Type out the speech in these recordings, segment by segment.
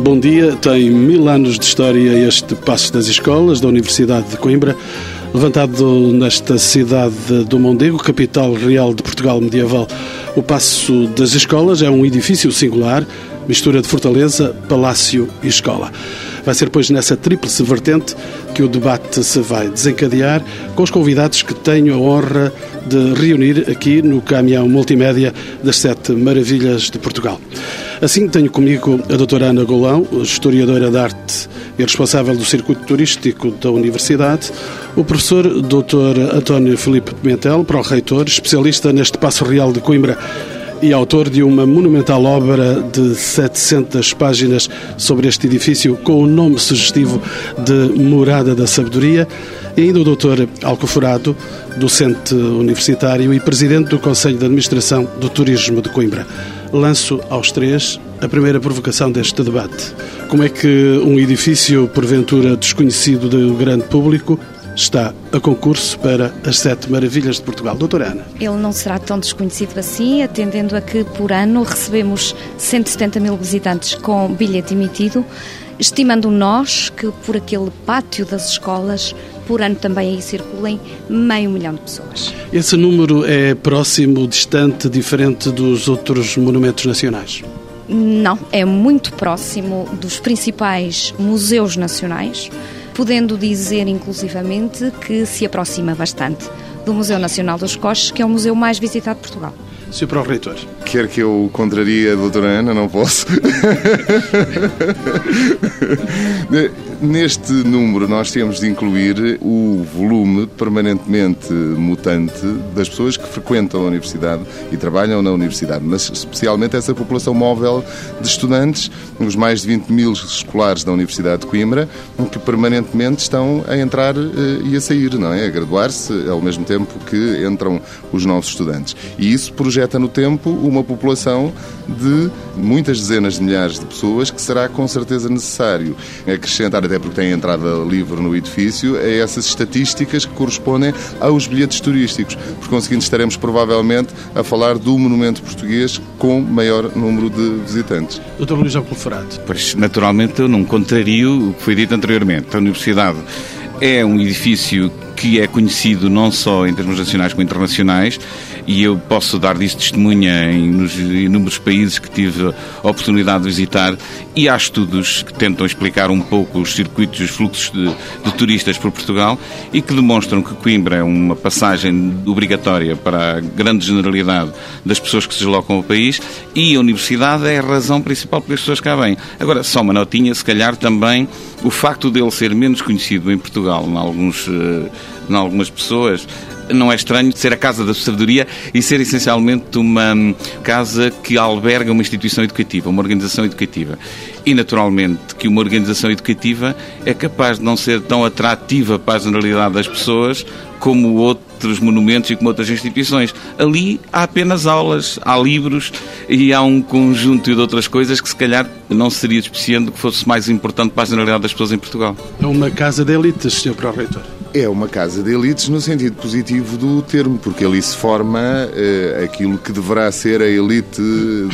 Bom dia, tem mil anos de história este Passo das Escolas da Universidade de Coimbra, levantado nesta cidade do Mondego, capital real de Portugal medieval. O Passo das Escolas é um edifício singular, mistura de fortaleza, palácio e escola. Vai ser, pois, nessa tríplice vertente que o debate se vai desencadear com os convidados que tenho a honra de reunir aqui no caminhão multimédia das Sete Maravilhas de Portugal. Assim, tenho comigo a doutora Ana Golão, historiadora de arte e responsável do circuito turístico da Universidade, o professor Dr. António Filipe Pimentel, pró-reitor, especialista neste Passo Real de Coimbra e autor de uma monumental obra de 700 páginas sobre este edifício com o nome sugestivo de Morada da Sabedoria, e ainda o Dr. Alcoforado, docente universitário e presidente do Conselho de Administração do Turismo de Coimbra lanço aos três a primeira provocação deste debate. Como é que um edifício, porventura desconhecido do grande público, está a concurso para as Sete Maravilhas de Portugal. Doutora Ana. Ele não será tão desconhecido assim, atendendo a que por ano recebemos 170 mil visitantes com bilhete emitido, estimando nós que por aquele pátio das escolas por ano também aí circulem meio milhão de pessoas. Esse número é próximo, distante, diferente dos outros monumentos nacionais? Não, é muito próximo dos principais museus nacionais, podendo dizer inclusivamente que se aproxima bastante do Museu Nacional dos Coches, que é o museu mais visitado de Portugal. Sr. Pró-Reitor. Quer que eu contraria a doutora Ana? Não posso. Neste número nós temos de incluir o volume permanentemente mutante das pessoas que frequentam a universidade e trabalham na universidade, mas especialmente essa população móvel de estudantes, os mais de 20 mil escolares da Universidade de Coimbra, que permanentemente estão a entrar eh, e a sair, não é? A graduar-se ao mesmo tempo que entram os novos estudantes. E isso projeta no tempo uma população de muitas dezenas de milhares de pessoas que será com certeza necessário acrescentar até porque tem entrada livre no edifício, a essas estatísticas que correspondem aos bilhetes turísticos. Por conseguinte, estaremos provavelmente a falar do monumento português com maior número de visitantes. Dr. Luís Alcoforado. Pois, naturalmente, eu não contrario o que foi dito anteriormente. A Universidade é um edifício que é conhecido não só em termos nacionais como internacionais e eu posso dar disso testemunha em, nos inúmeros países que tive a oportunidade de visitar e há estudos que tentam explicar um pouco os circuitos, os fluxos de, de turistas por Portugal e que demonstram que Coimbra é uma passagem obrigatória para a grande generalidade das pessoas que se deslocam ao país e a universidade é a razão principal porque as pessoas cá vêm. Agora, só uma notinha, se calhar também o facto dele ser menos conhecido em Portugal, em alguns, eh, em algumas pessoas, não é estranho ser a Casa da Sabedoria e ser essencialmente uma hum, casa que alberga uma instituição educativa, uma organização educativa. E, naturalmente, que uma organização educativa é capaz de não ser tão atrativa para a generalidade das pessoas como outros monumentos e como outras instituições. Ali há apenas aulas, há livros e há um conjunto de outras coisas que se calhar não seria despiciando que fosse mais importante para a generalidade das pessoas em Portugal. É uma casa de elites, Sr. Pró-Reitor. É uma casa de elites no sentido positivo do termo, porque ali se forma eh, aquilo que deverá ser a elite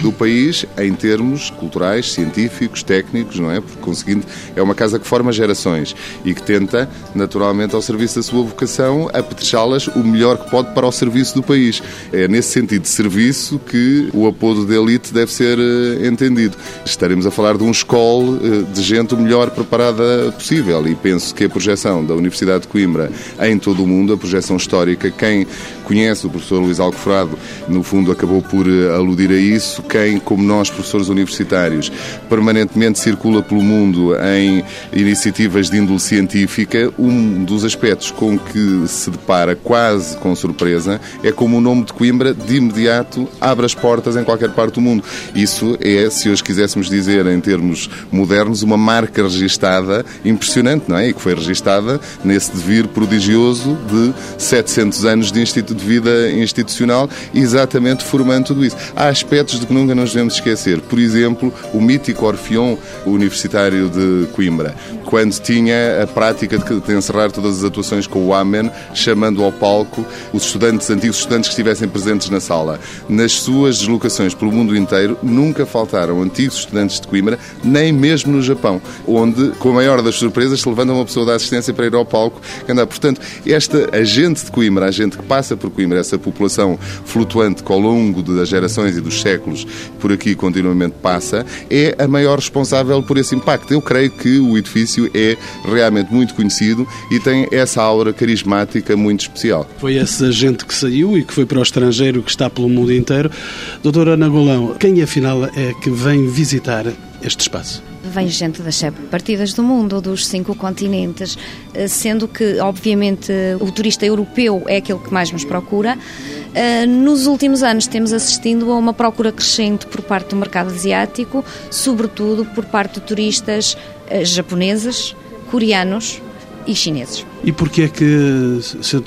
do país em termos culturais, científicos, técnicos, não é? Porque, conseguinte, é uma casa que forma gerações e que tenta, naturalmente, ao serviço da sua vocação, apetrechá-las o melhor que pode para o serviço do país. É nesse sentido de serviço que o apodo de elite deve ser eh, entendido. Estaremos a falar de um escola eh, de gente o melhor preparada possível e penso que a projeção da Universidade de Coimbra Coimbra em todo o mundo, a projeção histórica. Quem conhece o professor Luís Alcoforado, no fundo, acabou por eh, aludir a isso. Quem, como nós, professores universitários, permanentemente circula pelo mundo em iniciativas de índole científica, um dos aspectos com que se depara quase com surpresa é como o nome de Coimbra, de imediato, abre as portas em qualquer parte do mundo. Isso é, se hoje quiséssemos dizer em termos modernos, uma marca registada impressionante, não é? E que foi registada nesse devido prodigioso de 700 anos de, instituto, de vida institucional, exatamente formando tudo isso. Há aspectos de que nunca nos devemos esquecer. Por exemplo, o mítico Orfeão Universitário de Coimbra, quando tinha a prática de encerrar todas as atuações com o Amen, chamando ao palco os estudantes, antigos estudantes que estivessem presentes na sala. Nas suas deslocações pelo mundo inteiro, nunca faltaram antigos estudantes de Coimbra, nem mesmo no Japão, onde, com a maior das surpresas, se levanta uma pessoa da assistência para ir ao palco cantar. Portanto, esta agente de Coimbra, a gente que passa por Coimbra, essa população flutuante que ao longo das gerações e dos séculos por aqui continuamente passa, é a maior responsável por esse impacto. Eu creio que o edifício é realmente muito conhecido e tem essa aura carismática muito especial. Foi essa gente que saiu e que foi para o estrangeiro, que está pelo mundo inteiro. Doutora Ana Golão, quem afinal é que vem visitar este espaço? Vem gente das sete partidas do mundo, dos cinco continentes, eh, sendo que, obviamente, o turista europeu é aquele que mais nos procura. Eh, nos últimos anos temos assistido a uma procura crescente por parte do mercado asiático, sobretudo por parte de turistas eh, japoneses, coreanos e chineses. E porquê é que, Sr.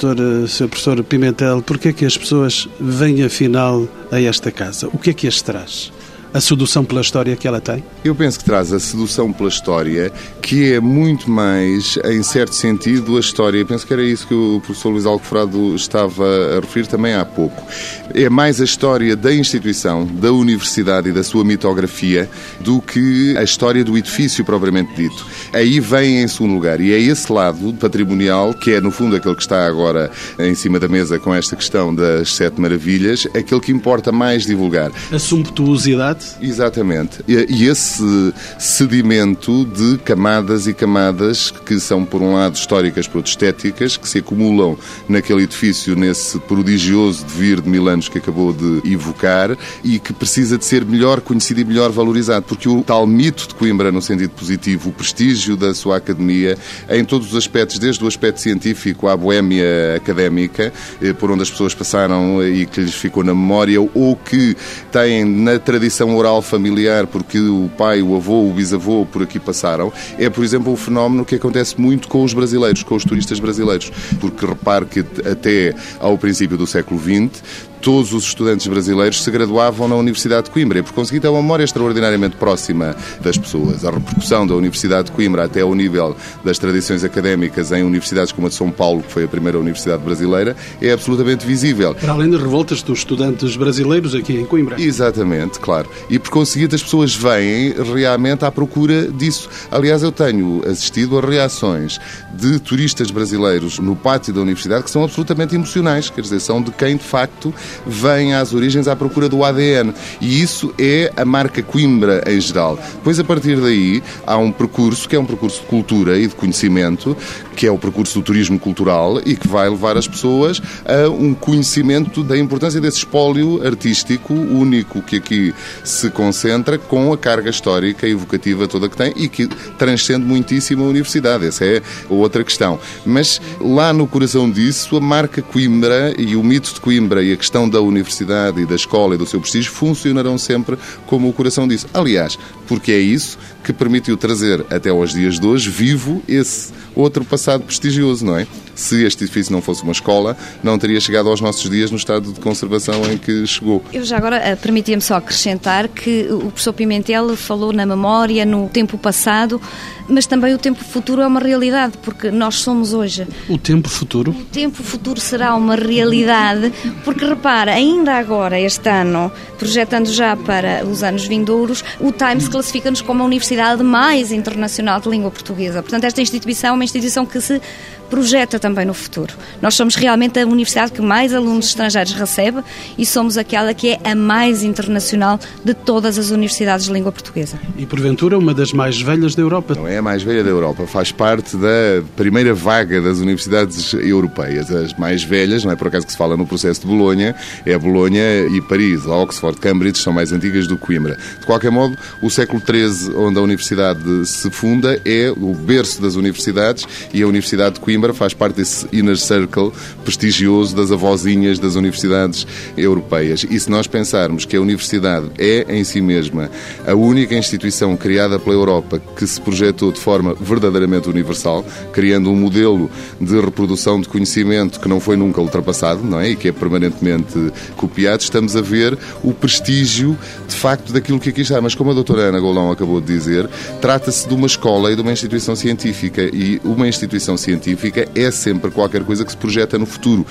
Sr. Professor Pimentel, porquê é que as pessoas vêm afinal a esta casa? O que é que as traz? A sedução pela história que ela tem? Eu penso que traz a sedução pela história, que é muito mais, em certo sentido, a história. Eu penso que era isso que o professor Luís Alcofrado estava a referir também há pouco. É mais a história da instituição, da universidade e da sua mitografia do que a história do edifício propriamente dito. Aí vem em segundo lugar. E é esse lado patrimonial, que é no fundo aquele que está agora em cima da mesa com esta questão das Sete Maravilhas, aquele que importa mais divulgar. A sumptuosidade Exatamente. E esse sedimento de camadas e camadas que são, por um lado, históricas, por outro, estéticas, que se acumulam naquele edifício, nesse prodigioso devir de mil anos que acabou de evocar e que precisa de ser melhor conhecido e melhor valorizado, porque o tal mito de Coimbra, no sentido positivo, o prestígio da sua academia, em todos os aspectos, desde o aspecto científico à boémia académica, eh, por onde as pessoas passaram e que lhes ficou na memória, ou que têm na tradição oral familiar, porque o pai, o avô, o bisavô por aqui passaram, é, por exemplo, um fenómeno que acontece muito com os brasileiros, com os turistas brasileiros. Porque repare que até ao princípio do século XX, todos os estudantes brasileiros se graduavam na Universidade de Coimbra e, por conseguinte, é uma memória extraordinariamente próxima das pessoas. A repercussão da Universidade de Coimbra até ao nível das tradições académicas em universidades como a de São Paulo, que foi a primeira universidade brasileira, é absolutamente visível. Para além das revoltas dos estudantes brasileiros aqui em Coimbra. Exatamente, claro. E, por conseguinte, as pessoas vêm realmente à procura disso. Aliás, eu tenho assistido a reações de turistas brasileiros no pátio da universidade que são absolutamente emocionais, quer dizer, são de quem, de facto, vem às origens à procura do ADN. E isso é a marca Coimbra em geral. Depois, a partir daí, há um percurso que é um percurso de cultura e de conhecimento, que é o percurso do turismo cultural e que vai levar as pessoas a um conhecimento da importância desse espólio artístico único que aqui se concentra com a carga histórica e evocativa toda que tem e que transcende muitíssimo a universidade. Essa é outra questão. Mas lá no coração disso, a marca Coimbra e o mito de Coimbra e a questão da universidade e da escola e do seu prestígio funcionarão sempre como o coração disso. Aliás, porque é isso que permitiu trazer até aos dias de hoje vivo esse outro passado prestigioso, não é? Se este edifício não fosse uma escola, não teria chegado aos nossos dias no estado de conservação em que chegou. Eu já agora eh, permitia-me só acrescentar que o professor Pimentel falou na memória, no tempo passado, mas também o tempo futuro é uma realidade, porque nós somos hoje. O tempo futuro? O tempo futuro será uma realidade, porque repara, ainda agora, este ano, projetando já para os anos vindouros, o Times classifica-nos como a universidade mais internacional de língua portuguesa. Portanto, esta instituição é uma instituição que se projeta também no futuro. Nós somos realmente a universidade que mais alunos estrangeiros recebe e somos aquela que é a mais internacional de todas as universidades de língua portuguesa. E porventura uma das mais velhas da Europa? Não é a mais velha da Europa, faz parte da primeira vaga das universidades europeias. As mais velhas, não é por acaso que se fala no processo de Bolonha, é Bolonha e Paris. Oxford, Cambridge são mais antigas do que Coimbra. De qualquer modo, o século XIII, onde a universidade se funda, é o berço das universidades e a Universidade de Coimbra Coimbra faz parte desse inner circle prestigioso das avózinhas das universidades europeias. E se nós pensarmos que a universidade é em si mesma a única instituição criada pela Europa que se projetou de forma verdadeiramente universal, criando um modelo de reprodução de conhecimento que não foi nunca ultrapassado, não é? E que é permanentemente copiado, estamos a ver o prestígio, de facto, daquilo que aqui está. Mas como a doutora Ana Golão acabou de dizer, trata-se de uma escola e de uma instituição científica. E uma instituição científica é sempre qualquer coisa que se projeta no futuro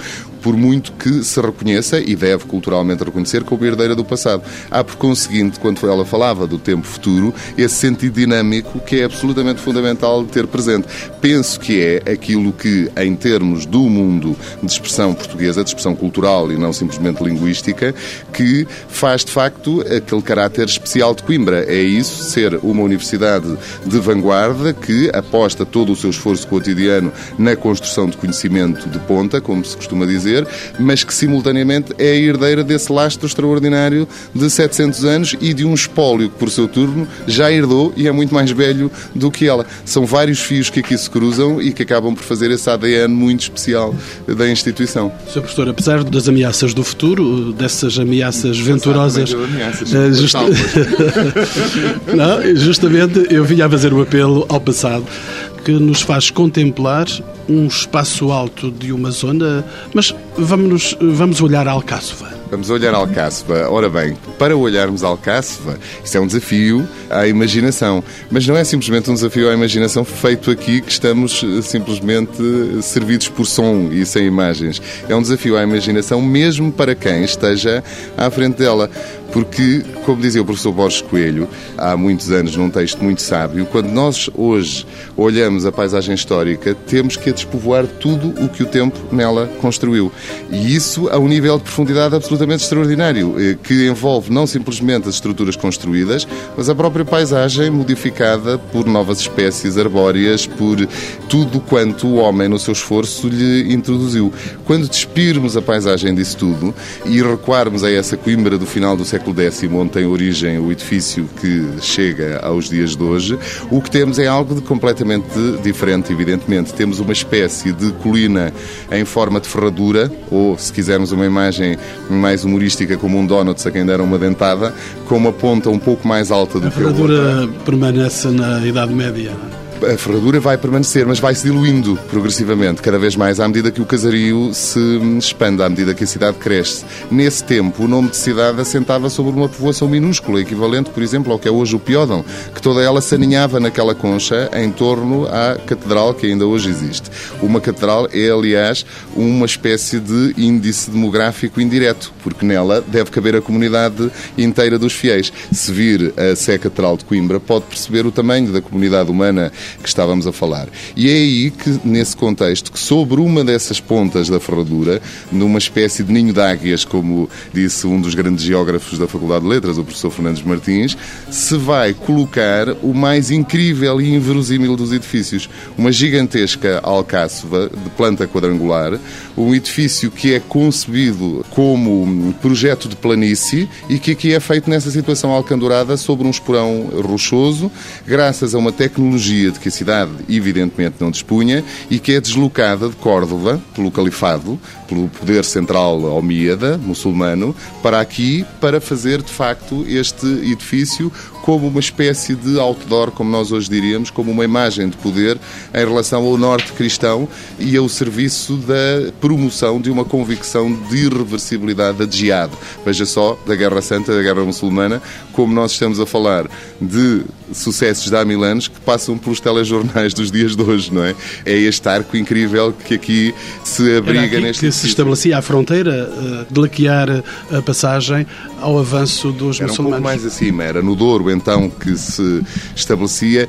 por muito que se reconheça, e deve culturalmente reconhecer, como herdeira do passado. Há, por conseguinte, quando ela falava do tempo futuro, esse sentido dinâmico que é absolutamente fundamental de ter presente. Penso que é aquilo que, em termos do mundo de expressão portuguesa, de expressão cultural e não simplesmente linguística, que faz, de facto, aquele caráter especial de Coimbra. É isso, ser uma universidade de vanguarda que aposta todo o seu esforço cotidiano na construção de conhecimento de ponta, como se costuma dizer, mas que simultaneamente é a herdeira desse lastro extraordinário de 700 anos e de um espólio que, por seu turno, já herdou e é muito mais velho do que ela. São vários fios que aqui se cruzam e que acabam por fazer esse ADN muito especial da instituição. Sr. Professor, apesar das ameaças do futuro, dessas ameaças venturosas. Ameaças, uh, just... Não, justamente eu vinha a fazer o apelo ao passado que nos faz contemplar um espaço alto de uma zona, mas vamos, vamos olhar a Alcáçova. Vamos olhar Alcáçova. Ora bem, para olharmos Alcáçova, isso é um desafio à imaginação. Mas não é simplesmente um desafio à imaginação feito aqui que estamos eh, simplesmente servidos por som e sem imagens. É um desafio à imaginação mesmo para quem esteja à frente dela. Porque, como dizia o professor Borges Coelho, há muitos anos, num texto muito sábio, quando nós hoje olhamos a paisagem histórica, temos que a despovoar tudo o que o tempo nela construiu. E isso a um nível de profundidade absolutamente extraordinário, eh, que envolve não simplesmente as estruturas construídas, mas a própria paisagem modificada por novas espécies arbóreas, por tudo quanto o homem, no seu esforço, lhe introduziu. Quando despirmos a paisagem disso tudo e recuarmos a essa Coimbra do final do século século X, onde tem origem o edifício que chega aos dias de hoje, o que temos é algo de completamente diferente, evidentemente. Temos uma espécie de colina em forma de ferradura, ou, se quisermos uma imagem mais humorística, como um donut, a quem deram uma dentada, com uma ponta um pouco mais alta do a que a ferradura permanece na Idade Média a ferradura vai permanecer, mas vai se diluindo progressivamente, cada vez mais, à medida que o casario se expande, à medida que a cidade cresce. Nesse tempo, o nome de cidade assentava sobre uma povoação minúscula, equivalente, por exemplo, ao que é hoje o Piódão, que toda ela se aninhava naquela concha em torno à catedral que ainda hoje existe. Uma catedral é, aliás, uma espécie de índice demográfico indireto, porque nela deve caber a comunidade inteira dos fiéis. Se vir a Sé Catedral de Coimbra, pode perceber o tamanho da comunidade humana que estávamos a falar. E é aí que, nesse contexto, que sobre uma dessas pontas da ferradura, numa espécie de ninho de águias, como disse um dos grandes geógrafos da Faculdade de Letras, o professor Fernandes Martins, se vai colocar o mais incrível e inverosímil dos edifícios. Uma gigantesca alcáçova de planta quadrangular, um edifício que é concebido como projeto de planície e que aqui é feito nessa situação alcandurada sobre um esporão rochoso, graças a uma tecnologia de que a cidade evidentemente não dispunha e que é deslocada de Córdoba pelo califado, pelo poder central omíada, muçulmano, para aqui para fazer de facto este edifício como uma espécie de outdoor, como nós hoje diríamos, como uma imagem de poder em relação ao norte cristão e ao serviço da promoção de uma convicção de irreversibilidade da jihad. Veja só, da Guerra Santa, da Guerra Muçulmana, como nós estamos a falar de sucessos de há mil anos que passam pelos telejornais dos dias de hoje, não é? É este arco incrível que aqui se abriga neste que se estabelecia a fronteira, uh, de laquear a passagem ao avanço dos era muçulmanos. Um pouco mais acima, era no Douro então que se estabelecia.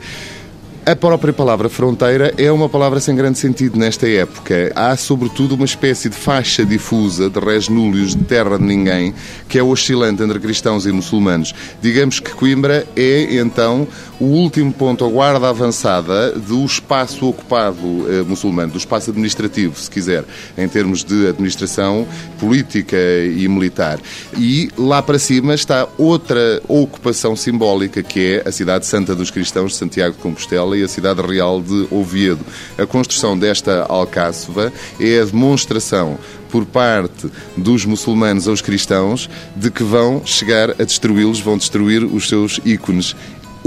A própria palavra fronteira é uma palavra sem grande sentido nesta época. Há, sobretudo, uma espécie de faixa difusa de res núleos de terra de ninguém, que é oscilante entre cristãos e muçulmanos. Digamos que Coimbra é, então, o último ponto, a guarda avançada do espaço ocupado eh, muçulmano, do espaço administrativo, se quiser, em termos de administração política e militar. E lá para cima está outra ocupação simbólica, que é a cidade santa dos cristãos de Santiago de Compostela e a cidade real de Oviedo. A construção desta alcáçova é a demonstração por parte dos muçulmanos aos cristãos de que vão chegar a destruí-los, vão destruir os seus ícones.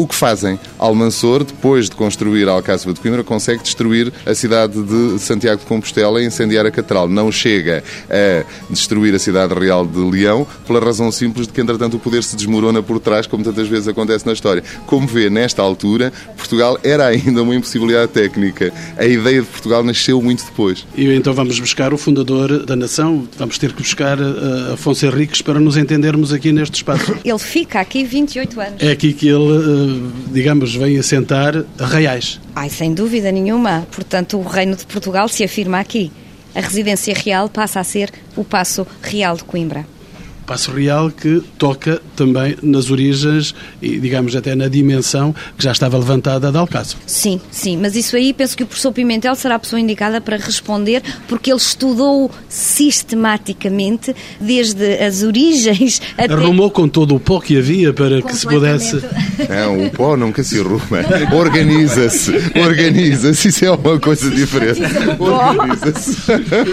O que fazem? Almansor, depois de construir a Alcáçova de Coimbra, consegue destruir a cidade de Santiago de Compostela e incendiar a Catedral. Não chega a destruir a cidade real de Leão pela razão simples de que, entretanto, o poder se desmorona por trás, como tantas vezes acontece na história. Como vê, nesta altura, Portugal era ainda uma impossibilidade técnica. A ideia de Portugal nasceu muito depois. E então vamos buscar o fundador da nação, vamos ter que buscar uh, Afonso Henriques para nos entendermos aqui neste espaço. Ele fica aqui 28 anos. É aqui que ele uh, digamos, vem assentar reais. Ai, sem dúvida nenhuma. Portanto, o Reino de Portugal se afirma aqui. A residência real passa a ser o Passo Real de Coimbra. Passo Real que toca também nas origens e, digamos, até na dimensão que já estava levantada da Alcácer. Sim, sim, mas isso aí penso que o professor Pimentel será a pessoa indicada para responder, porque ele estudou sistematicamente desde as origens até... Arrumou com todo o pó que havia para que se pudesse... Não, o pó nunca se arruma. Organiza-se, organiza-se, isso é uma coisa diferente. Organiza-se.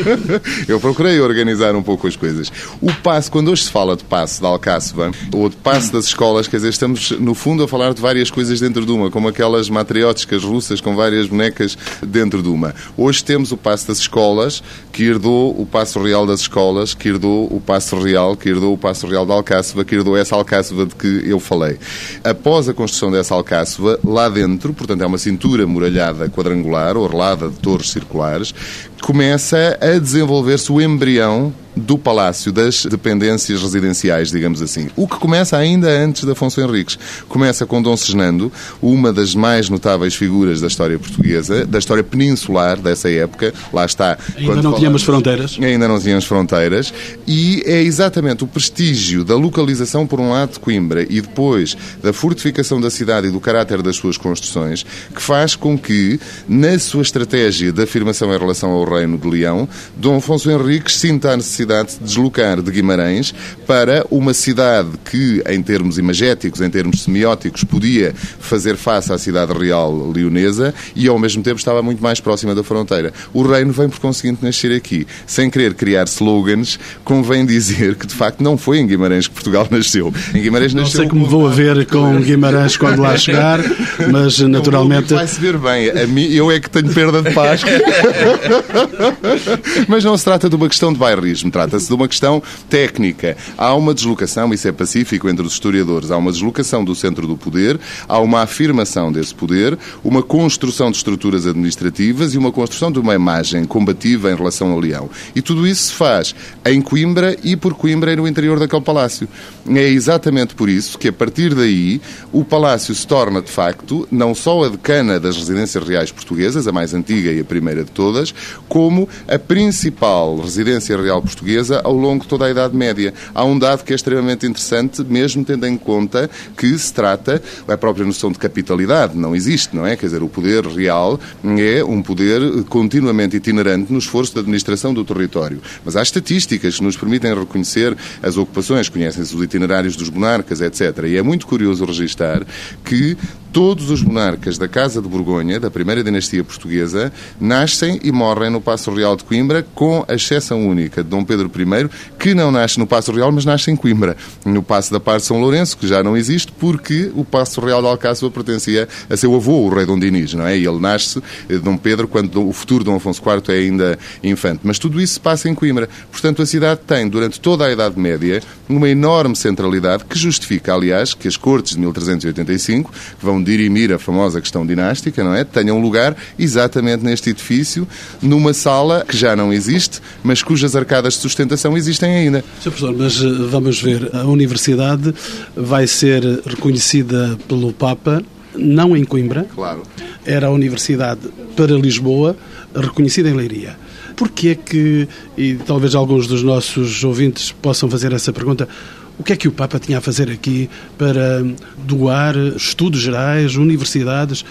Eu procurei organizar um pouco as coisas. O passo, quando hoje se fala de passe da Alcáçova ou de passe das escolas, quer dizer, estamos no fundo a falar de várias coisas dentro de uma, como aquelas matrióticas russas com várias bonecas dentro de uma. Hoje temos o passe das escolas, que herdou o passo real das escolas, que herdou o passo real, que herdou o passo real da Alcáçova, que herdou essa Alcáçova de que eu falei. Após a construção dessa Alcáçova, lá dentro, portanto é uma cintura muralhada quadrangular, orlada de torres circulares, começa a desenvolver-se o embrião do Palácio, das dependências residenciais, digamos assim. O que começa ainda antes de Afonso Henriques. Começa com Dom Segnando, uma das mais notáveis figuras da história portuguesa, da história peninsular dessa época. Lá está. Ainda não tínhamos fronteiras. Ainda não tínhamos fronteiras. E é exatamente o prestígio da localização, por um lado, de Coimbra e depois da fortificação da cidade e do caráter das suas construções, que faz com que, na sua estratégia de afirmação em relação ao Reino de Leão, Dom Afonso Henriques sinta a necessidade de deslocar de Guimarães para uma cidade que, em termos imagéticos, em termos semióticos, podia fazer face à cidade real leonesa e, ao mesmo tempo, estava muito mais próxima da fronteira. O reino vem, por conseguinte, nascer aqui. Sem querer criar slogans, convém dizer que, de facto, não foi em Guimarães que Portugal nasceu. Em Guimarães não nasceu... Não sei como vou a ver com Guimarães quando lá chegar, mas, naturalmente... Vai-se ver bem. A mim, eu é que tenho perda de paz. mas não se trata de uma questão de bairrismo Trata-se de uma questão técnica. Há uma deslocação, isso é pacífico entre os historiadores, há uma deslocação do centro do poder, há uma afirmação desse poder, uma construção de estruturas administrativas e uma construção de uma imagem combativa em relação ao Leão. E tudo isso se faz em Coimbra e por Coimbra e no interior daquele palácio. É exatamente por isso que, a partir daí, o palácio se torna, de facto, não só a decana das residências reais portuguesas, a mais antiga e a primeira de todas, como a principal residência real portuguesa ao longo de toda a Idade Média. Há um dado que é extremamente interessante, mesmo tendo em conta que se trata, a própria noção de capitalidade não existe, não é? Quer dizer, o poder real é um poder continuamente itinerante no esforço de administração do território. Mas há estatísticas que nos permitem reconhecer as ocupações, conhecem-se os itinerários dos monarcas, etc. E é muito curioso registar que todos os monarcas da Casa de Borgonha, da primeira dinastia portuguesa, nascem e morrem no Passo Real de Coimbra, com a exceção única de Dom Pedro I, que não nasce no Passo Real, mas nasce em Coimbra, no Passo da Par de São Lourenço, que já não existe, porque o Passo Real de Alcáçova pertencia a seu avô, o rei Dom Dinis, não é? E ele nasce, eh, Dom Pedro, quando o futuro Dom Afonso IV é ainda infante. Mas tudo isso se passa em Coimbra. Portanto, a cidade tem, durante toda a Idade Média, uma enorme centralidade que justifica, aliás, que as cortes de 1385, que vão dirimir a famosa questão dinástica, não é? Tenham lugar exatamente neste edifício, numa sala que já não existe, mas cujas arcadas de sustentação existem ainda. Sr. Professor, mas eh, vamos ver, a universidade vai ser reconhecida pelo Papa não em Coimbra. Claro. Era a universidade para Lisboa, reconhecida em Leiria. Porquê é que, e talvez alguns dos nossos ouvintes possam fazer essa pergunta, O que é que o Papa tinha a fazer aqui para doar estudos gerais, universidades?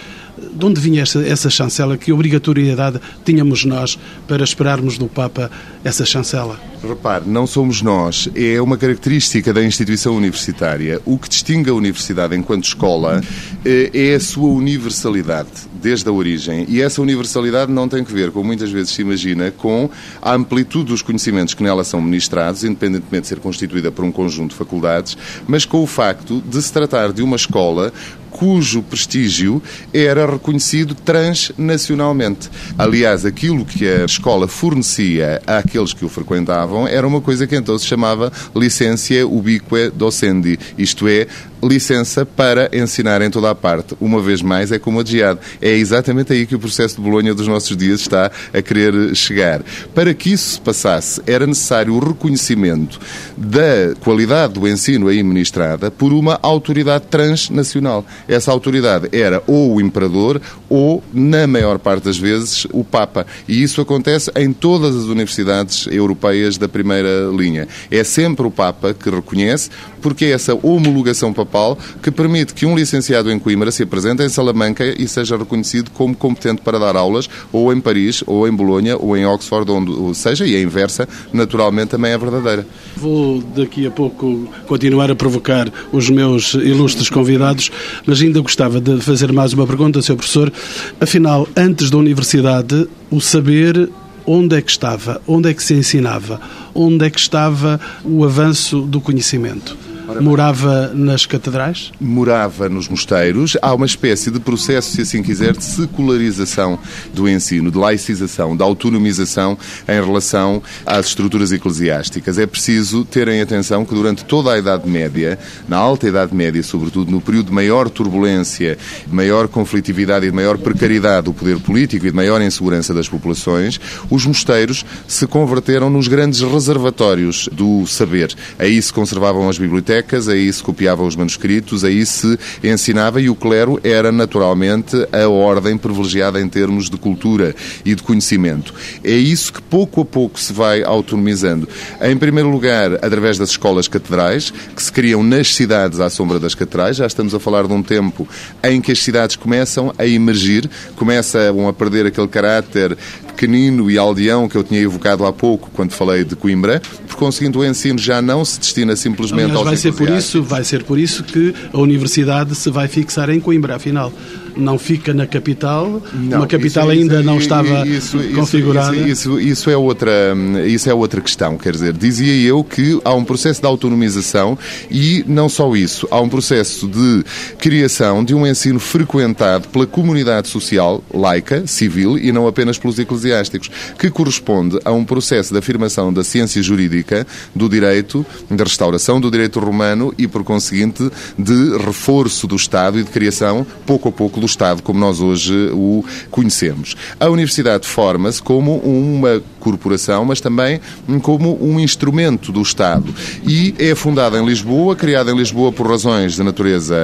De onde vinha essa, essa chancela? Que obrigatoriedade tínhamos nós para esperarmos do Papa essa chancela? Repare, não somos nós. É uma característica da instituição universitária. O que distingue a universidade enquanto escola eh, é a sua universalidade, desde a origem. E essa universalidade não tem que ver, como muitas vezes se imagina, com a amplitude dos conhecimentos que nela são ministrados, independentemente de ser constituída por um conjunto de faculdades, mas com o facto de se tratar de uma escola cujo prestígio era reconhecido transnacionalmente. Aliás, aquilo que a escola fornecia àqueles que o frequentavam era uma coisa que então se chamava licencia ubique docendi, isto é, licença para ensinar em toda a parte. Uma vez mais, é como adiado. É exatamente aí que o processo de Bolonha dos nossos dias está a querer chegar. Para que isso se passasse, era necessário o reconhecimento da qualidade do ensino aí ministrada por uma autoridade transnacional. Essa autoridade era ou o imperador ou, na maior parte das vezes, o Papa. E isso acontece em todas as universidades europeias da primeira linha. É sempre o Papa que reconhece, porque é essa homologação papal que permite que um licenciado em Coimbra se apresente em Salamanca e seja reconhecido como competente para dar aulas, ou em Paris, ou em Bolonha, ou em Oxford, onde seja, e a inversa, naturalmente, também é verdadeira. Vou daqui a pouco continuar a provocar os meus ilustres convidados, mas ainda gostava de fazer mais uma pergunta, Sr. Professor. Afinal, antes da universidade, o saber onde é que estava? Onde é que se ensinava? Onde é que estava o avanço do conhecimento? Morava nas catedrais? Morava nos mosteiros. Há uma espécie de processo, se assim quiser, de secularização do ensino, de laicização, de autonomização em relação às estruturas eclesiásticas. É preciso terem atenção que durante toda a Idade Média, na alta Idade Média, sobretudo no período de maior turbulência, de maior conflitividade e de maior precariedade do poder político e de maior insegurança das populações, os mosteiros se converteram nos grandes reservatórios do saber. Aí se conservavam as bibliotecas bibliotecas, aí se copiavam os manuscritos, aí se ensinava e o clero era naturalmente a ordem privilegiada em termos de cultura e de conhecimento. É isso que pouco a pouco se vai autonomizando. Em primeiro lugar, através das escolas catedrais, que se criam nas cidades à sombra das catedrais. Já estamos a falar de um tempo em que as cidades começam a emergir, começam a perder aquele caráter pequenino e aldeão que eu tinha evocado há pouco quando falei de Coimbra. Por conseguinte, o ensino já não se destina simplesmente Aliás, aos vai ser por isso Vai ser por isso que a universidade se vai fixar em Coimbra, afinal não fica na capital, não, uma capital isso, ainda isso, não estava isso, configurada. Isso, isso, é outra, isso é outra questão, quer dizer, dizia eu que há um processo de autonomização e não só isso, há um processo de criação de um ensino frequentado pela comunidade social, laica, civil e não apenas pelos eclesiásticos, que corresponde a um processo de afirmação da ciência jurídica, do direito, da restauração do direito romano e, por conseguinte, de reforço do Estado e de criação, pouco a pouco, do Estado como nós hoje o conhecemos. A Universidade forma-se como uma corporação, mas também como um instrumento do Estado. E é fundada em Lisboa, criada em Lisboa por razões de natureza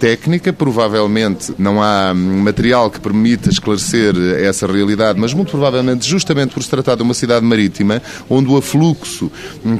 técnica. Provavelmente não há material que permita esclarecer essa realidade, mas muito provavelmente justamente por se tratar de uma cidade marítima, onde o afluxo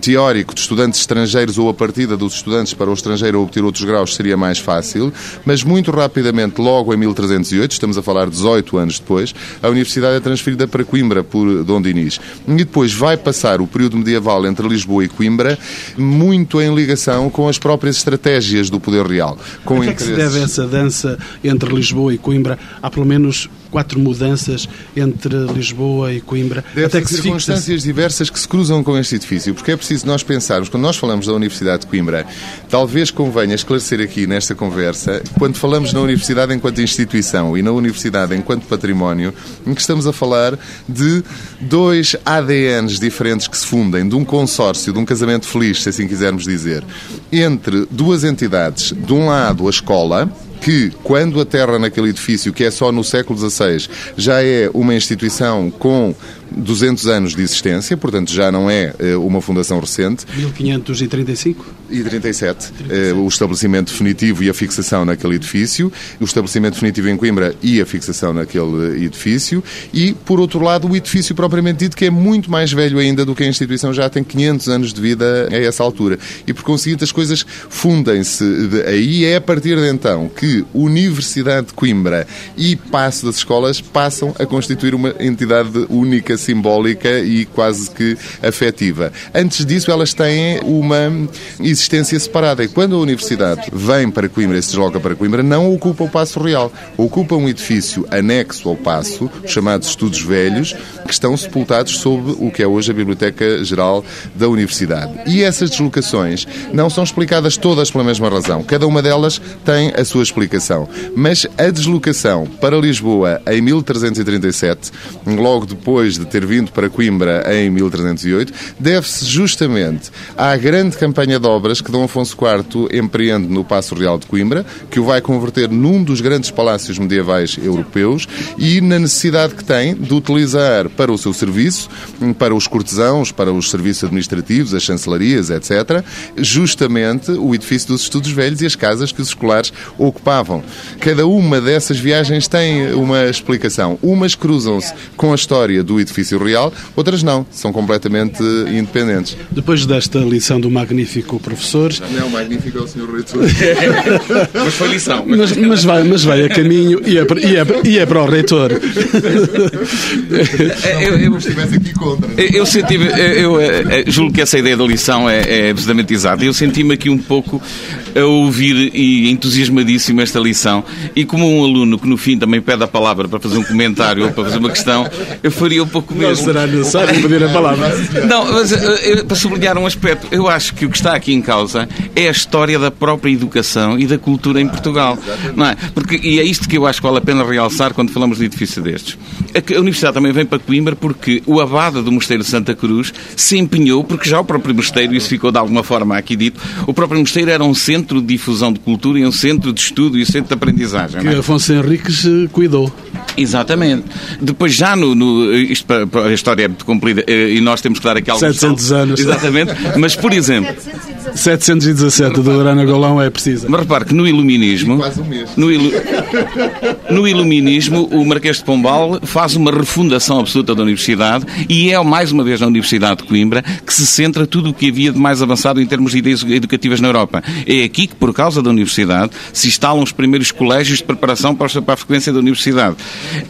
teórico de estudantes estrangeiros ou a partida dos estudantes para o estrangeiro obter outros graus seria mais fácil, mas muito rapidamente, logo em 1308, estamos a falar 18 anos depois, a universidade é transferida para Coimbra por Dom Dinis. E depois vai passar o período medieval entre Lisboa e Coimbra muito em ligação com as próprias estratégias do poder real. Com a que interesses... é que se deve essa dança entre Lisboa e Coimbra? Há pelo menos quatro mudanças entre Lisboa e Coimbra. Deve até que circunstâncias diversas que se cruzam com este edifício, porque é preciso nós pensarmos, quando nós falamos da Universidade de Coimbra, talvez convenha esclarecer aqui nesta conversa, quando falamos na Universidade enquanto instituição e na Universidade enquanto património, em que estamos a falar de dois ADNs diferentes que se fundem, de um consórcio, de um casamento feliz, se assim quisermos dizer, entre duas entidades. De um lado, a escola, que, quando aterra naquele edifício, que é só no século XVI, já é uma instituição com 200 anos de existência, portanto já não é eh, uma fundação recente. 1535? E 37. 37. O estabelecimento definitivo e a fixação naquele edifício, o estabelecimento definitivo em Coimbra e a fixação naquele edifício, e, por outro lado, o edifício propriamente dito, que é muito mais velho ainda do que a instituição já tem 500 anos de vida a essa altura. E, por conseguinte, as coisas fundem-se aí. É a partir de então que Universidade de Coimbra e Passo das Escolas passam a constituir uma entidade única, simbólica e quase que afetiva. Antes disso, elas têm uma existência separada. E quando a Universidade vem para Coimbra e se desloca para Coimbra, não ocupa o Passo Real. Ocupa um edifício anexo ao Passo, chamados Estudos Velhos, que estão sepultados sob o que é hoje a Biblioteca Geral da Universidade. E essas deslocações não são explicadas todas pela mesma razão. Cada uma delas tem a sua explicação. Mas a deslocação para Lisboa em 1337, logo depois de ter vindo para Coimbra em 1308, deve-se justamente à grande campanha de obras que Dom Afonso IV empreende no Passo Real de Coimbra, que o vai converter num dos grandes palácios medievais europeus e na necessidade que tem de utilizar para o seu serviço, para os cortesãos, para os serviços administrativos, as chancelarias, etc., justamente o edifício dos Estudos Velhos e as casas que os escolares ocupavam. Cada uma dessas viagens tem uma explicação. Umas cruzam-se com a história do edifício real, outras não, são completamente independentes. Depois desta lição do magnífico professor. Não, o magnífico é o senhor reitor. mas foi lição. Mas, mas, vai, mas vai a caminho e é, e é, e é para o reitor. eu, eu, estivesse aqui contra. Eu, senti, eu, eu, eu, julgo que essa ideia da lição é, é absolutamente exata. Eu senti-me aqui um pouco a ouvir e entusiasmadíssimo esta lição. E como um aluno que no fim também pede a palavra para fazer um comentário ou para fazer uma questão, eu faria um pouco mesmo. Não será necessário pedir a palavra. Não, mas eu, para sublinhar um aspecto, eu acho que o que está aqui em causa é a história da própria educação e da cultura em Portugal. Não é? Porque, e é isto que eu acho que vale a pena realçar quando falamos de edifício destes. A Universidade também vem para Coimbra porque o abade do Mosteiro de Santa Cruz se empenhou, porque já o próprio mosteiro, isso ficou de alguma forma aqui dito, o próprio mosteiro era um centro de difusão de cultura e um centro de estudo e um centro de aprendizagem. Que é? Afonso Henriques eh, cuidou. Exatamente. Depois já no... no isto, a história é muito comprida eh, e nós temos que dar aqui alguns 700 anos. Exatamente. Mas, por exemplo... 717 do Urana Golão é preciso. Mas repare que no iluminismo... Quase um mês. No, ilu, no iluminismo, o Marquês de Pombal faz uma refundação absoluta da Universidade e é, mais uma vez, na Universidade de Coimbra que se centra tudo o que havia de mais avançado em termos de ideias educativas na Europa. É aqui que, por causa da Universidade, se instalam os primeiros colégios de preparação para a frequência da Universidade.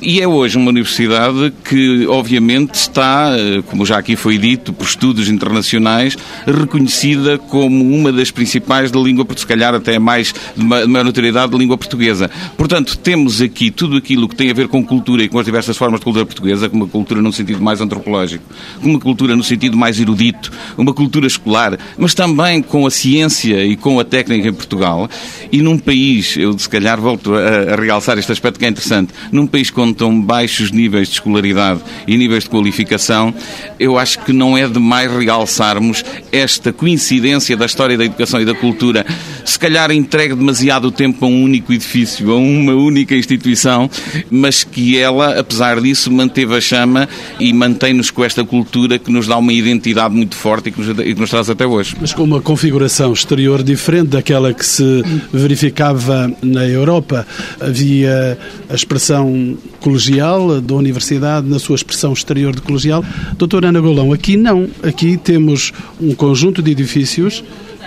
E é hoje uma Universidade que, obviamente, está, eh, como já aqui foi dito, por estudos internacionais, reconhecida como uma das principais da língua, se calhar até mais de maior notoriedade da língua portuguesa. Portanto, temos aqui tudo aquilo que tem a ver com cultura e com as diversas formas de cultura portuguesa, como uma cultura no sentido mais antropológico, como uma cultura no sentido mais erudito, uma cultura escolar, mas também com a ciência e com a técnica em Portugal. E num país, eu se calhar volto a, a realçar este aspecto que é interessante, num país com tão baixos níveis de escolaridade e níveis de qualificação, eu acho que não é demais realçarmos esta coincidência da história da educação e da cultura, se calhar entregue demasiado tempo a um único edifício, a uma única instituição, mas que ela, apesar disso, manteve a chama e mantém-nos com esta cultura que nos dá uma identidade muito forte e que nos, e que nos traz até hoje. Mas com uma configuração exterior diferente daquela que se verificava na Europa, havia a expressão colegial da universidade na sua expressão exterior de colegial. Doutora Ana Golão, aqui não. Aqui temos um conjunto de edifícios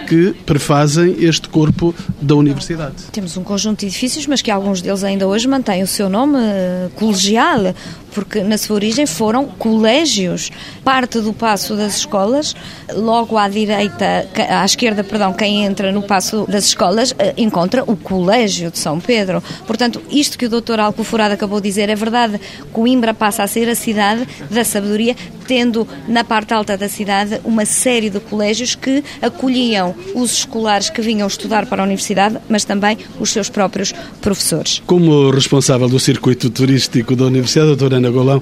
que prefazem este corpo da universidade. Temos um conjunto de edifícios, mas que alguns deles ainda hoje mantêm o seu nome uh, colegial, porque na sua origem foram colégios. Parte do passo das escolas, logo à direita, à esquerda, perdão, quem entra no passo das escolas uh, encontra o Colégio de São Pedro. Portanto, isto que o doutor Alcoforado acabou de dizer é verdade. Coimbra passa a ser a cidade da sabedoria, tendo na parte alta da cidade uma série de colégios que acolhiam os escolares que vinham estudar para a universidade, mas também os seus próprios professores. Como responsável do circuito turístico da Universidade, doutora Ana Golão,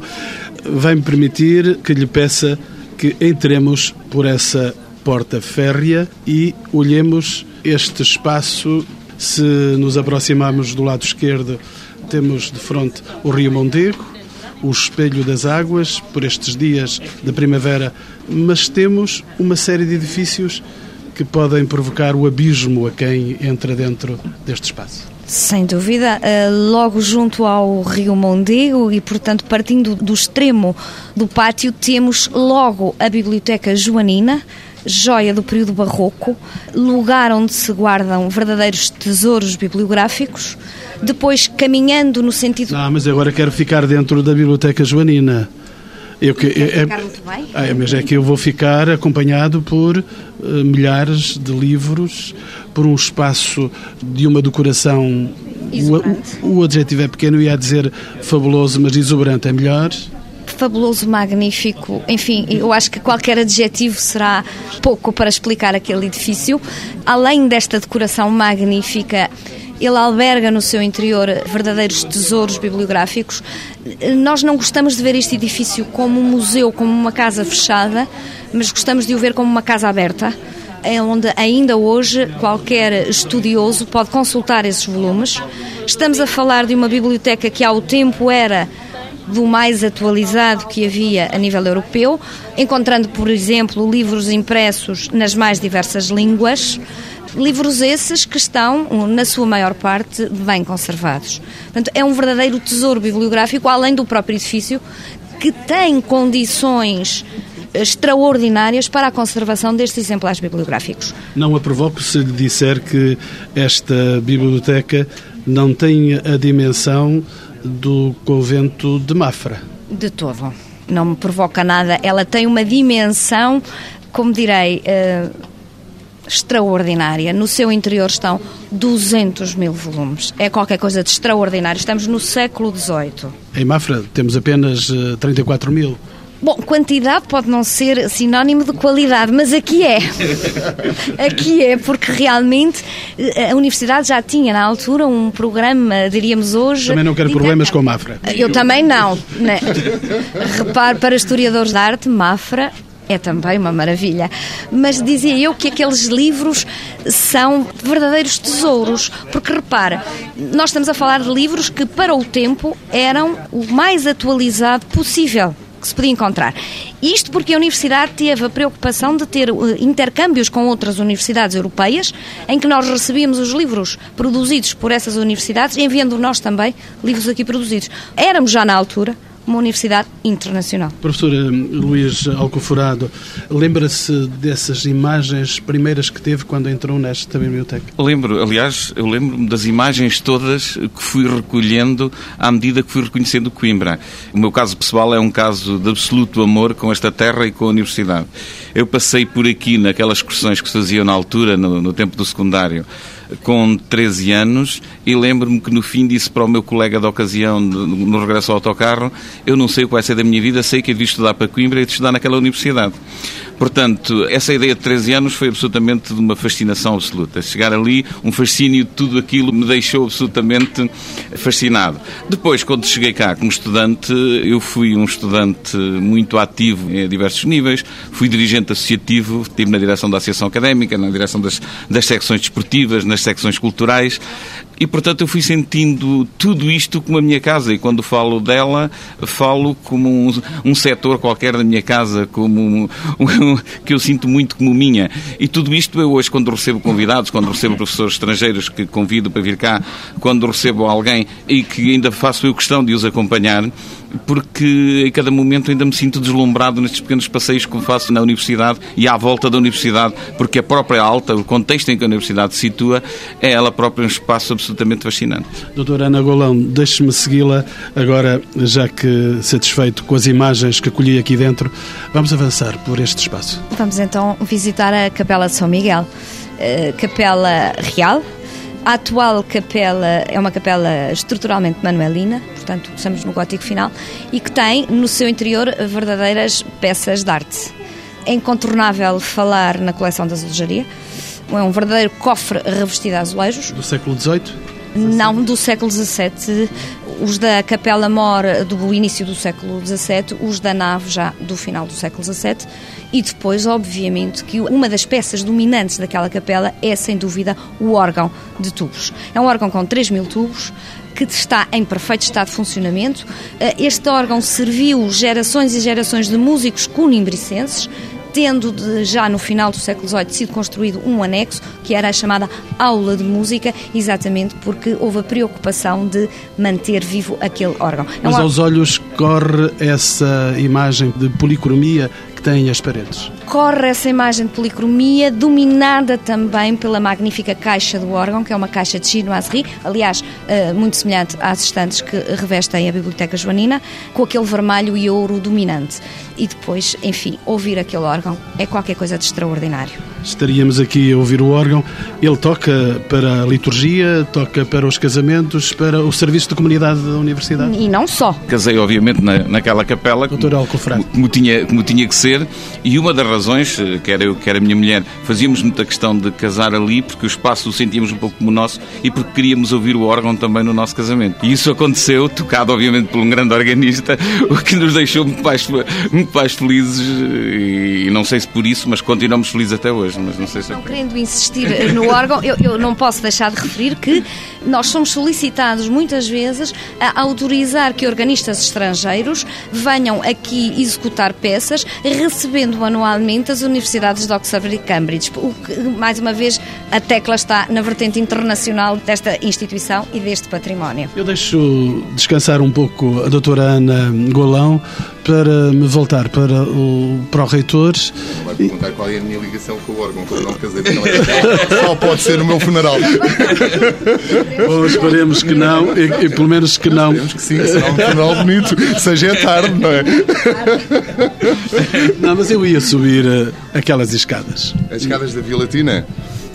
vai-me permitir que lhe peça que entremos por essa porta férrea e olhemos este espaço. Se nos aproximarmos do lado esquerdo, temos de frente o Rio Mondego, o espelho das águas por estes dias da primavera, mas temos uma série de edifícios que podem provocar o abismo a quem entra dentro deste espaço. Sem dúvida, eh, logo junto ao Rio Mondego e, portanto, partindo do extremo do pátio, temos logo a Biblioteca Joanina, joia do período barroco, lugar onde se guardam verdadeiros tesouros bibliográficos. Depois, caminhando no sentido. Ah, mas agora quero ficar dentro da Biblioteca Joanina. Eu que, é, ficar muito bem? É, mas é que eu vou ficar acompanhado por uh, milhares de livros, por um espaço de uma decoração. O, o, o adjetivo é pequeno e ia dizer fabuloso, mas exuberante é melhor fabuloso, magnífico, enfim, eu acho que qualquer adjetivo será pouco para explicar aquele edifício. Além desta decoração magnífica, ele alberga no seu interior verdadeiros tesouros bibliográficos. Nós não gostamos de ver este edifício como um museu, como uma casa fechada, mas gostamos de o ver como uma casa aberta, é onde ainda hoje qualquer estudioso pode consultar esses volumes. Estamos a falar de uma biblioteca que ao tempo era do mais atualizado que havia a nível europeu, encontrando, por exemplo, livros impressos nas mais diversas línguas. Livros esses que estão, na sua maior parte, bem conservados. Portanto, é um verdadeiro tesouro bibliográfico, além do próprio edifício, que tem condições extraordinárias para a conservação destes exemplares bibliográficos. Não a provoco se lhe disser que esta biblioteca não tem a dimensão do convento de Mafra. De todo. Não me provoca nada. Ela tem uma dimensão, como direi, uh, extraordinária. No seu interior estão 200 mil volumes. É qualquer coisa de extraordinário. Estamos no século XVIII. Em Mafra temos apenas 34 eh, mil. Bom, quantidade pode não ser sinónimo de qualidade, mas aqui é. aqui é, porque realmente eh, a Universidade já tinha na altura um programa, diríamos hoje. Também não quero problemas com Mafra. Eu também não. Né? Repare, para historiadores de arte, Mafra é também uma maravilha. Mas dizia eu que aqueles livros são verdadeiros tesouros, porque repara, nós estamos a falar de livros que para o tempo eram o mais atualizado possível que se podia encontrar. Isto porque a Universidade teve a preocupação de ter uh, intercâmbios com outras universidades europeias, em que nós recebíamos os livros produzidos por essas universidades, enviando nós também livros aqui produzidos. Éramos já na altura uma universidade internacional. Professor eh, Luís Alcoforado, lembra-se dessas imagens primeiras que teve quando entrou nesta biblioteca? Lembro, aliás, eu lembro-me das imagens todas que fui recolhendo à medida que fui reconhecendo Coimbra. O meu caso pessoal é um caso de absoluto amor com esta terra e com a universidade. Eu passei por aqui naquelas excursões que se faziam na altura, no, no tempo do secundário, com 13 anos e lembro-me que no fim disse para o meu colega da ocasião, no regresso ao autocarro, eu não sei o que vai ser da minha vida, sei que é de estudar para Coimbra e de estudar naquela universidade. Portanto, essa ideia de 13 anos foi absolutamente de uma fascinação absoluta. Chegar ali, um fascínio de tudo aquilo me deixou absolutamente fascinado. Depois, quando cheguei cá como estudante, eu fui um estudante muito ativo em diversos níveis, fui dirigente associativo, estive na direção da Associação Académica, na direção das, das secções desportivas, nas secções culturais, e, portanto, eu fui sentindo tudo isto como a minha casa. E quando falo dela, falo como um, um setor qualquer da minha casa, como um, um, que eu sinto muito como minha. E tudo isto eu hoje, quando recebo convidados, quando recebo professores estrangeiros que convido para vir cá, quando recebo alguém e que ainda faço eu questão de os acompanhar, porque em cada momento ainda me sinto deslumbrado nestes pequenos passeios que faço na universidade e à volta da universidade, porque a própria alta, o contexto em que a universidade se situa, é ela própria um espaço absolutamente fascinante. Doutora Ana Golão, deixe-me segui-la agora, já que satisfeito com as imagens que acolhi aqui dentro, vamos avançar por este espaço. Vamos então visitar a Capela de São Miguel. Uh, capela Real, a atual capela é uma capela estruturalmente manuelina, portanto, estamos no gótico final, e que tem no seu interior verdadeiras peças de arte. É incontornável falar na coleção da azulejaria. É um verdadeiro cofre revestido a azulejos. Do século XVIII? Não, do século XVII. Os da Capela Mor do início do século XVII, os da nave já do final do século XVII e depois, obviamente, que uma das peças dominantes daquela capela é, sem dúvida, o órgão de tubos. É um órgão com 3 mil tubos que está em perfeito estado de funcionamento. Eh, este órgão serviu gerações e gerações de músicos cunimbricenses, tendo de, já no final do século XVIII sido construído um anexo, que era a chamada aula de música, exatamente porque houve a preocupação de manter vivo aquele órgão. É Mas aos olhos corre essa imagem de policromia que têm as paredes corre essa imagem de policromia, dominada também pela magnífica caixa do órgão, que é uma caixa de chinoiserie, aliás, eh, muito semelhante às estantes que revestem a Biblioteca Joanina, com aquele vermelho e ouro dominante. E depois, enfim, ouvir aquele órgão é qualquer coisa de extraordinário. Estaríamos aqui a ouvir o órgão. Ele toca para a liturgia, toca para os casamentos, para o serviço de comunidade da universidade. E não só. Casei, obviamente, na, naquela capela, como, como, tinha, como tinha que ser, e uma das razões, eh, quer eu, quer a minha mulher, fazíamos muita questão de casar ali porque o espaço o sentíamos um pouco como nosso e porque queríamos ouvir o órgão também no nosso casamento. E isso aconteceu, tocado obviamente por um grande organista, o que nos deixou muito mais, muito mais felizes e não sei se por isso, mas continuamos felizes até hoje. Mas não sei se não querendo insistir no órgão, eu, eu não posso deixar de referir que nós somos solicitados muitas vezes a autorizar que organistas estrangeiros venham aqui executar peças, recebendo anualmente as universidades de Oxford e Cambridge. O que, mais uma vez, a tecla está na vertente internacional desta instituição e deste património. Eu deixo descansar um pouco a doutora Ana Golão para me voltar para o, para o reitor. Vai perguntar qual é a minha ligação com o órgão, porque eu não casei Só pode ser no meu funeral. Bom, esperemos que não, e, e pelo menos que não. Esperemos que sim, será um funeral bonito, seja é tarde, não é? Não, mas eu ia subir uh, aquelas escadas. As escadas da Via Latina?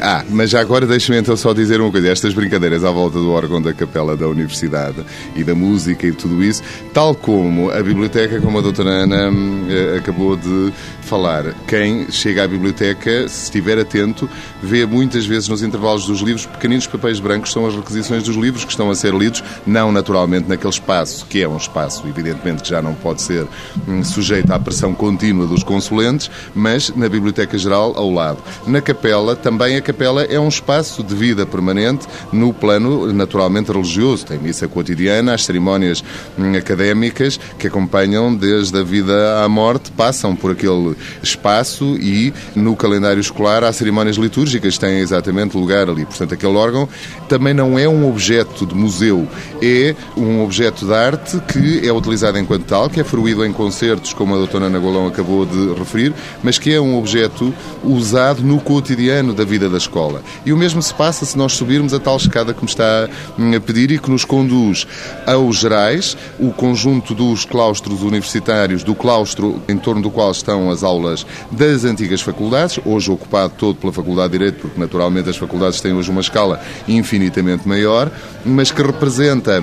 Ah, mas já agora deixa-me então só dizer uma coisa. Estas brincadeiras à volta do órgão da capela da universidade e da música e tudo isso, tal como a biblioteca, como a doutora Ana eh, acabou de falar, quem chega à biblioteca, se estiver atento, vê muitas vezes nos intervalos dos livros pequeninos papéis brancos, são as requisições dos livros que estão a ser lidos, não naturalmente naquele espaço, que é um espaço, evidentemente, que já não pode ser hum, sujeito à pressão contínua dos consulentes, mas na Biblioteca Geral ao lado. Na capela, também a capela é um espaço de vida permanente no plano naturalmente religioso. Tem missa cotidiana, as cerimónias hum, académicas que acompanham desde a vida à morte, passam por aquele espaço e no calendário escolar há cerimónias litúrgicas que têm exatamente lugar ali. Portanto, aquele órgão também não é um objeto de museu, é um objeto de arte que é utilizado enquanto tal, que é fruído em concertos, como a doutora Ana Golão acabou de referir, mas que é um objeto usado no cotidiano da vida da escola. E o mesmo se passa se nós subirmos a tal escada que me está hum, a pedir e que nos conduz aos gerais, o conjunto dos claustros universitários, do claustro em torno do qual estão as aulas das antigas faculdades, hoje ocupado todo pela Faculdade de Direito, porque naturalmente as faculdades têm hoje uma escala infinitamente maior, mas que representa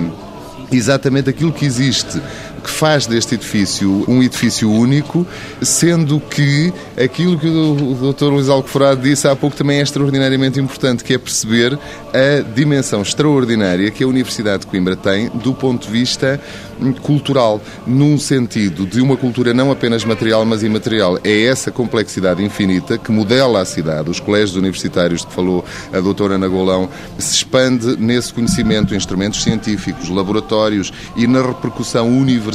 exatamente aquilo que existe que faz deste edifício um edifício único, sendo que aquilo que o Dr. Luís Alcoforado disse há pouco também é extraordinariamente importante, que é perceber a dimensão extraordinária que a Universidade de Coimbra tem do ponto de vista cultural, num sentido de uma cultura não apenas material, mas imaterial. É essa complexidade infinita que modela a cidade. Os colégios universitários que falou a doutora Ana Golão se expande nesse conhecimento, instrumentos científicos, laboratórios e na repercussão universal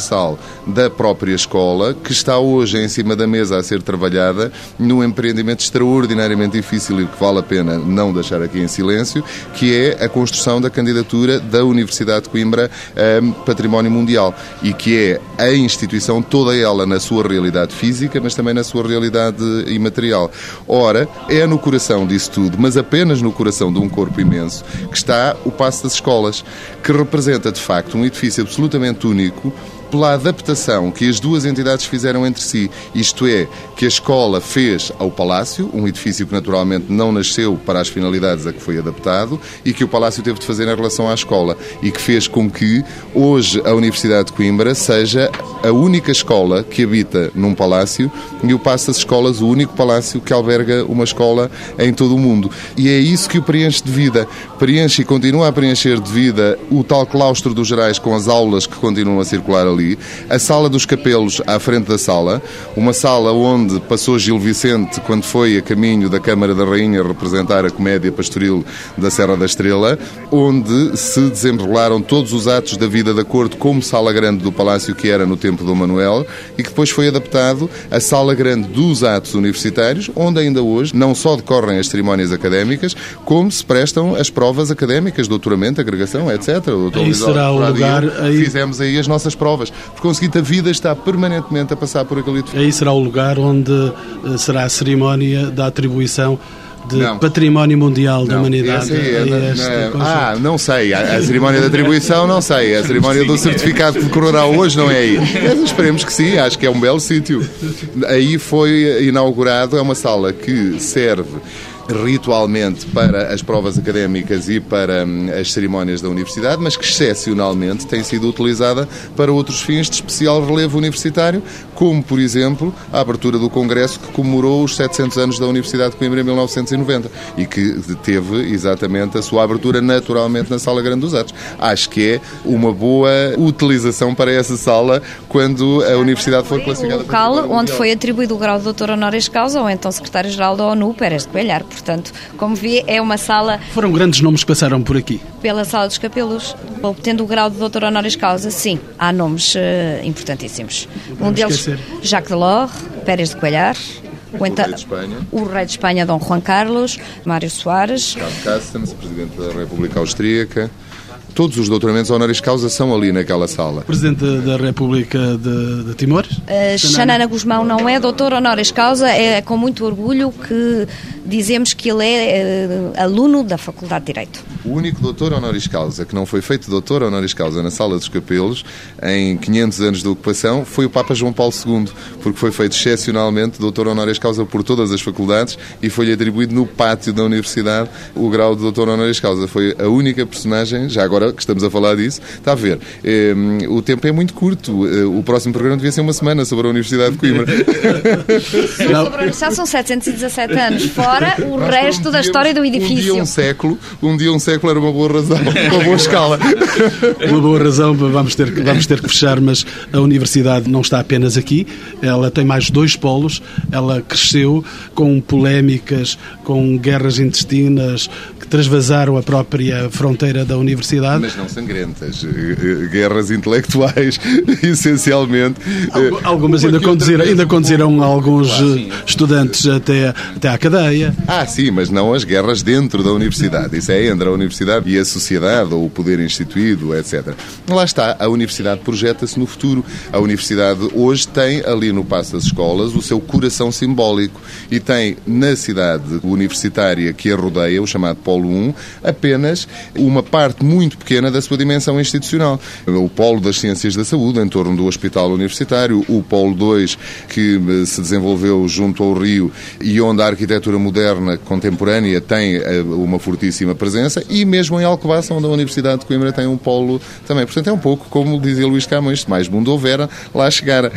da própria escola, que está hoje em cima da mesa a ser trabalhada num empreendimento extraordinariamente difícil e que vale a pena não deixar aqui em silêncio, que é a construção da candidatura da Universidade de Coimbra a Património Mundial e que é a instituição toda ela na sua realidade física, mas também na sua realidade imaterial. Ora, é no coração disso tudo, mas apenas no coração de um corpo imenso, que está o Passo das Escolas, que representa de facto um edifício absolutamente único pela adaptação que as duas entidades fizeram entre si. Isto é, que a escola fez ao Palácio, um edifício que naturalmente não nasceu para as finalidades a que foi adaptado, e que o Palácio teve de fazer em relação à escola, e que fez com que hoje a Universidade de Coimbra seja a única escola que habita num palácio e o Passo das Escolas, o único palácio que alberga uma escola em todo o mundo. E é isso que o preenche de vida. Preenche e continua a preencher de vida o tal claustro dos gerais com as aulas que continuam a circular ali, a sala dos capelos à frente da sala, uma sala onde passou Gil Vicente quando foi a caminho da Câmara da Rainha representar a comédia pastoril da Serra da Estrela, onde se desenrolaram todos os atos da vida da corte como sala grande do palácio que era no tempo do Manuel e que depois foi adaptado à sala grande dos atos universitários, onde ainda hoje não só decorrem as cerimónias académicas, como se prestam as provas académicas, doutoramento, agregação, etc. O aí será o lugar... Aí... Fizemos aí as nossas provas. Por conseguinte, a vida está permanentemente a passar por aquele Aí será o lugar onde eh, será a cerimónia da atribuição de não. património mundial não. da humanidade. É, na, na, ah, não sei. A, a, cerimónia de atribuição, não sei. A cerimónia do certificado que decorará hoje não é aí. Mas esperemos que sim, acho que é um belo sítio. Aí foi inaugurado, é uma sala que serve ritualmente para as provas académicas e para hum, as cerimónias da universidade, mas que excepcionalmente tem sido utilizada para outros fins de especial relevo universitário, como, por exemplo, a abertura do Congresso que comemorou os 700 anos da Universidade de Coimbra em 1990 e que teve exatamente a sua abertura naturalmente na Sala Grande dos Atos. Acho que é uma boa utilização para essa sala quando a universidade for classificada. O local onde foi atribuído o grau de doutor honoris causa ou então secretário-geral da ONU, Pérez de Coelhar. Portanto, como vê, é uma sala... Foram grandes nomes que passaram por aqui? Pela Sala dos Capelos, obtendo o grau de doutor honoris causa, sim, há nomes uh, importantíssimos. Um deles, esquecer. Jacques Delors, Pérez de Coelhar, o, rei de Espanha. o rei de Espanha, Dom Juan Carlos, Mário Soares. Carlos Castens, presidente da República Austríaca. Todos os doutoramentos honoris causa são ali naquela sala. Presidente da República de, de Timor? Uh, Xanana Guzmão não é doutor honoris causa, é com muito orgulho que dizemos que ele é uh, aluno da Faculdade de Direito. O único doutor honoris causa que não foi feito doutor honoris causa na Sala dos Capelos em 500 anos de ocupação foi o Papa João Paulo II, porque foi feito excepcionalmente doutor honoris causa por todas as faculdades e foi-lhe atribuído no pátio da Universidade o grau de doutor honoris causa. Foi a única personagem, já agora que estamos a falar disso, está a ver, eh, o tempo é muito curto. Eh, o próximo programa devia ser uma semana sobre a Universidade de Coimbra. sobre a Universidade são 717 anos, fora o Nós resto da história do edifício. Um dia um século, um dia um século era uma boa razão, uma boa escala. uma boa razão, vamos ter, que, vamos ter que fechar, mas a universidade não está apenas aqui, ela tem mais dois polos, ela cresceu com polémicas, com guerras intestinas que transvasaram a própria fronteira da universidade. Mas não sangrentas, guerras intelectuais, essencialmente. Algumas ainda conduziram, ainda conduziram alguns estudantes até, até à cadeia. Ah, sim, mas não as guerras dentro da universidade. Isso é entre a universidade e a sociedade, ou o poder instituído, etc. Lá está, a universidade projeta-se no futuro. A universidade hoje tem ali no Passo das Escolas o seu coração simbólico e tem na cidade universitária que a rodeia, o chamado Polo 1, apenas uma parte muito pequena da sua dimensão institucional. O Polo das Ciências da Saúde, em torno do Hospital Universitário, o Polo 2, que se desenvolveu junto ao Rio e onde a arquitetura moderna, contemporânea, tem eh, uma fortíssima presença e mesmo em Alcobaça, onde a Universidade de Coimbra tem um polo também. Portanto, é um pouco como dizia Luís Camões, mais mundo houvera, lá chegara.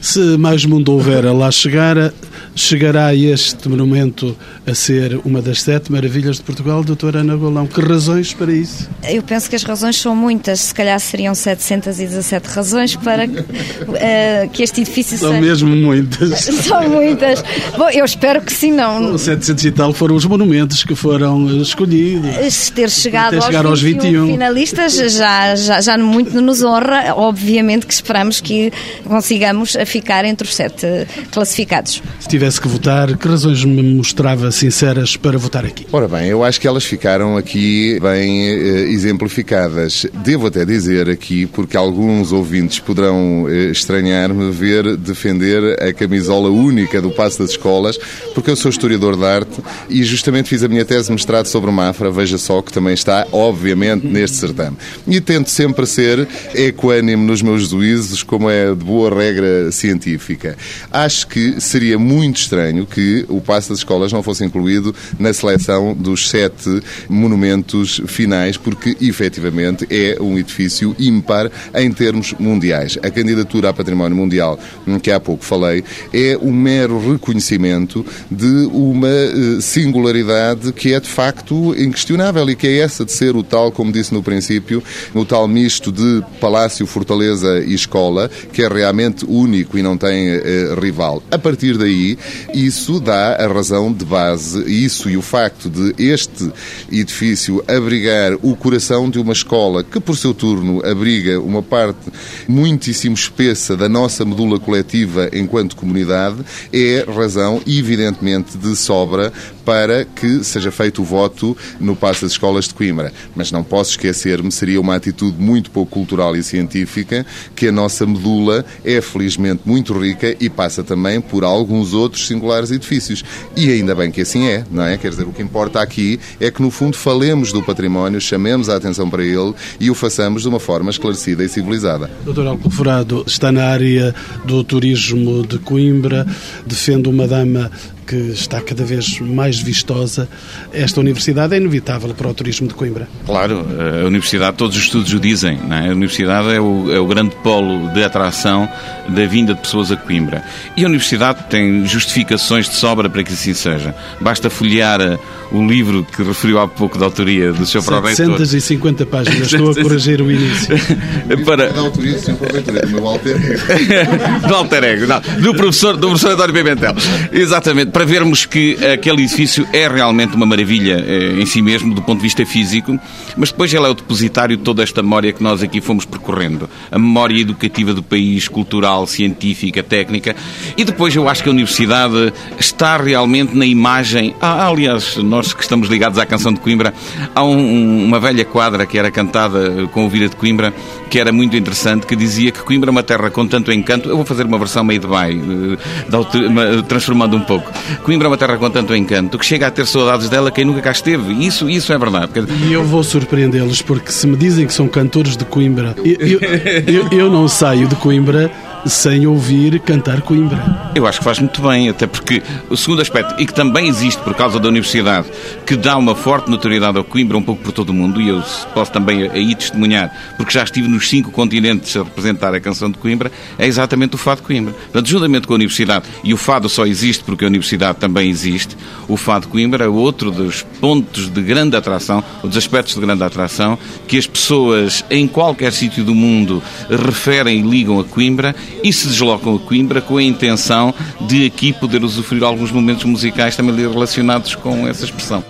Se mais mundo houvera, lá chegara, chegará este monumento a ser uma das sete maravilhas de Portugal, doutora Ana Golão. Que razões para isso? Eu penso que as razões são muitas, se calhar seriam 717 razões para uh, que este edifício São seja... mesmo muitas. São muitas. Bom, eu espero que sim, não. 700 e tal foram os monumentos que foram escolhidos. Ter chegado aos, chegar aos 21, 21 finalistas já, já, já muito nos honra. Obviamente que esperamos que consigamos ficar entre os sete classificados. Se tivesse que votar, que razões me mostrava sinceras para votar aqui? Ora bem, eu acho que elas ficaram aqui bem eh, exemplificadas. Devo até dizer aqui, porque alguns ouvintes poderão eh, estranhar-me ver defender a camisola única do Passo das Escolas, porque eu sou historiador de arte e justamente fiz a minha tese de mestrado sobre Mafra, veja só, que também está, obviamente, neste certame. E tento sempre ser equânime nos meus juízos, como é de boa regra científica. Acho que seria muito estranho que o passo das escolas não fosse incluído na seleção questão dos sete monumentos finais, porque efetivamente é um edifício ímpar em termos mundiais. A candidatura a Património Mundial, que há pouco falei, é um mero reconhecimento de uma eh, singularidade que é de facto inquestionável e que é essa de ser o tal, como disse no princípio, o tal misto de palácio, fortaleza e escola, que é realmente único e não tem eh, rival. A partir daí, isso dá a razão de base, isso e o facto de este edifício abrigar o coração de uma escola que, por seu turno, abriga uma parte muitíssimo espessa da nossa medula coletiva enquanto comunidade, é razão, evidentemente, de sobra para que seja feito o voto no Passo das Escolas de Coimbra. Mas não posso esquecer-me, seria uma atitude muito pouco cultural e científica, que a nossa medula é felizmente muito rica e passa também por alguns outros singulares edifícios. E ainda bem que assim é, não é? Quer dizer, o que importa aqui é que, no fundo, falemos do património, chamemos a atenção para ele e o façamos de uma forma esclarecida e civilizada. Doutor Alcoforado está na área do turismo de Coimbra, defende uma dama que está cada vez mais vistosa, esta universidade é inevitável para o turismo de Coimbra. Claro, a universidade, todos os estudos o dizem, é? a universidade é o, é o, grande polo de atração da vinda de pessoas a Coimbra. E a universidade tem justificações de sobra para que assim seja. Basta folhear eh, o livro que referiu há pouco da autoria do seu próprio 750 páginas, estou a corrigir o início. para... Da autoria do seu próprio do meu alter ego. do alter ego, não, do professor, do professor António Pimentel. Exatamente para vermos que aquele edifício é realmente uma maravilha eh, em si mesmo, do ponto de vista físico, mas depois ele é o depositário de toda esta memória que nós aqui fomos percorrendo. A memória educativa do país, cultural, científica, técnica. E depois eu acho que a universidade está realmente na imagem. Ah, aliás, nós que estamos ligados à canção de Coimbra, há um, uma velha quadra que era cantada com o Vira de Coimbra, que era muito interessante, que dizia que Coimbra é uma terra com tanto encanto. Eu vou fazer uma versão meio de vai, eh, transformando um pouco. Coimbra é uma terra com tanto encanto que chega a ter saudades dela quem nunca cá esteve. Isso, isso é verdade. E eu vou surpreendê-los porque se me dizem que são cantores de Coimbra, eu, eu, eu, eu não saio de Coimbra sem ouvir cantar Coimbra. Eu acho que faz muito bem, até porque o segundo aspecto, e que também existe por causa da universidade, que dá uma forte notoriedade ao Coimbra um pouco por todo o mundo, e eu posso também aí testemunhar, porque já estive nos cinco continentes a representar a canção de Coimbra, é exatamente o fado Coimbra. Portanto, juntamente com a universidade, e o fado só existe porque a universidade também existe, o fado Coimbra é outro dos pontos de grande atração, ou dos aspectos de grande atração, que as pessoas em qualquer sítio do mundo referem e ligam a Coimbra e se deslocam a Coimbra com a intenção de aqui poder usufruir alguns momentos musicais também relacionados com essa expressão.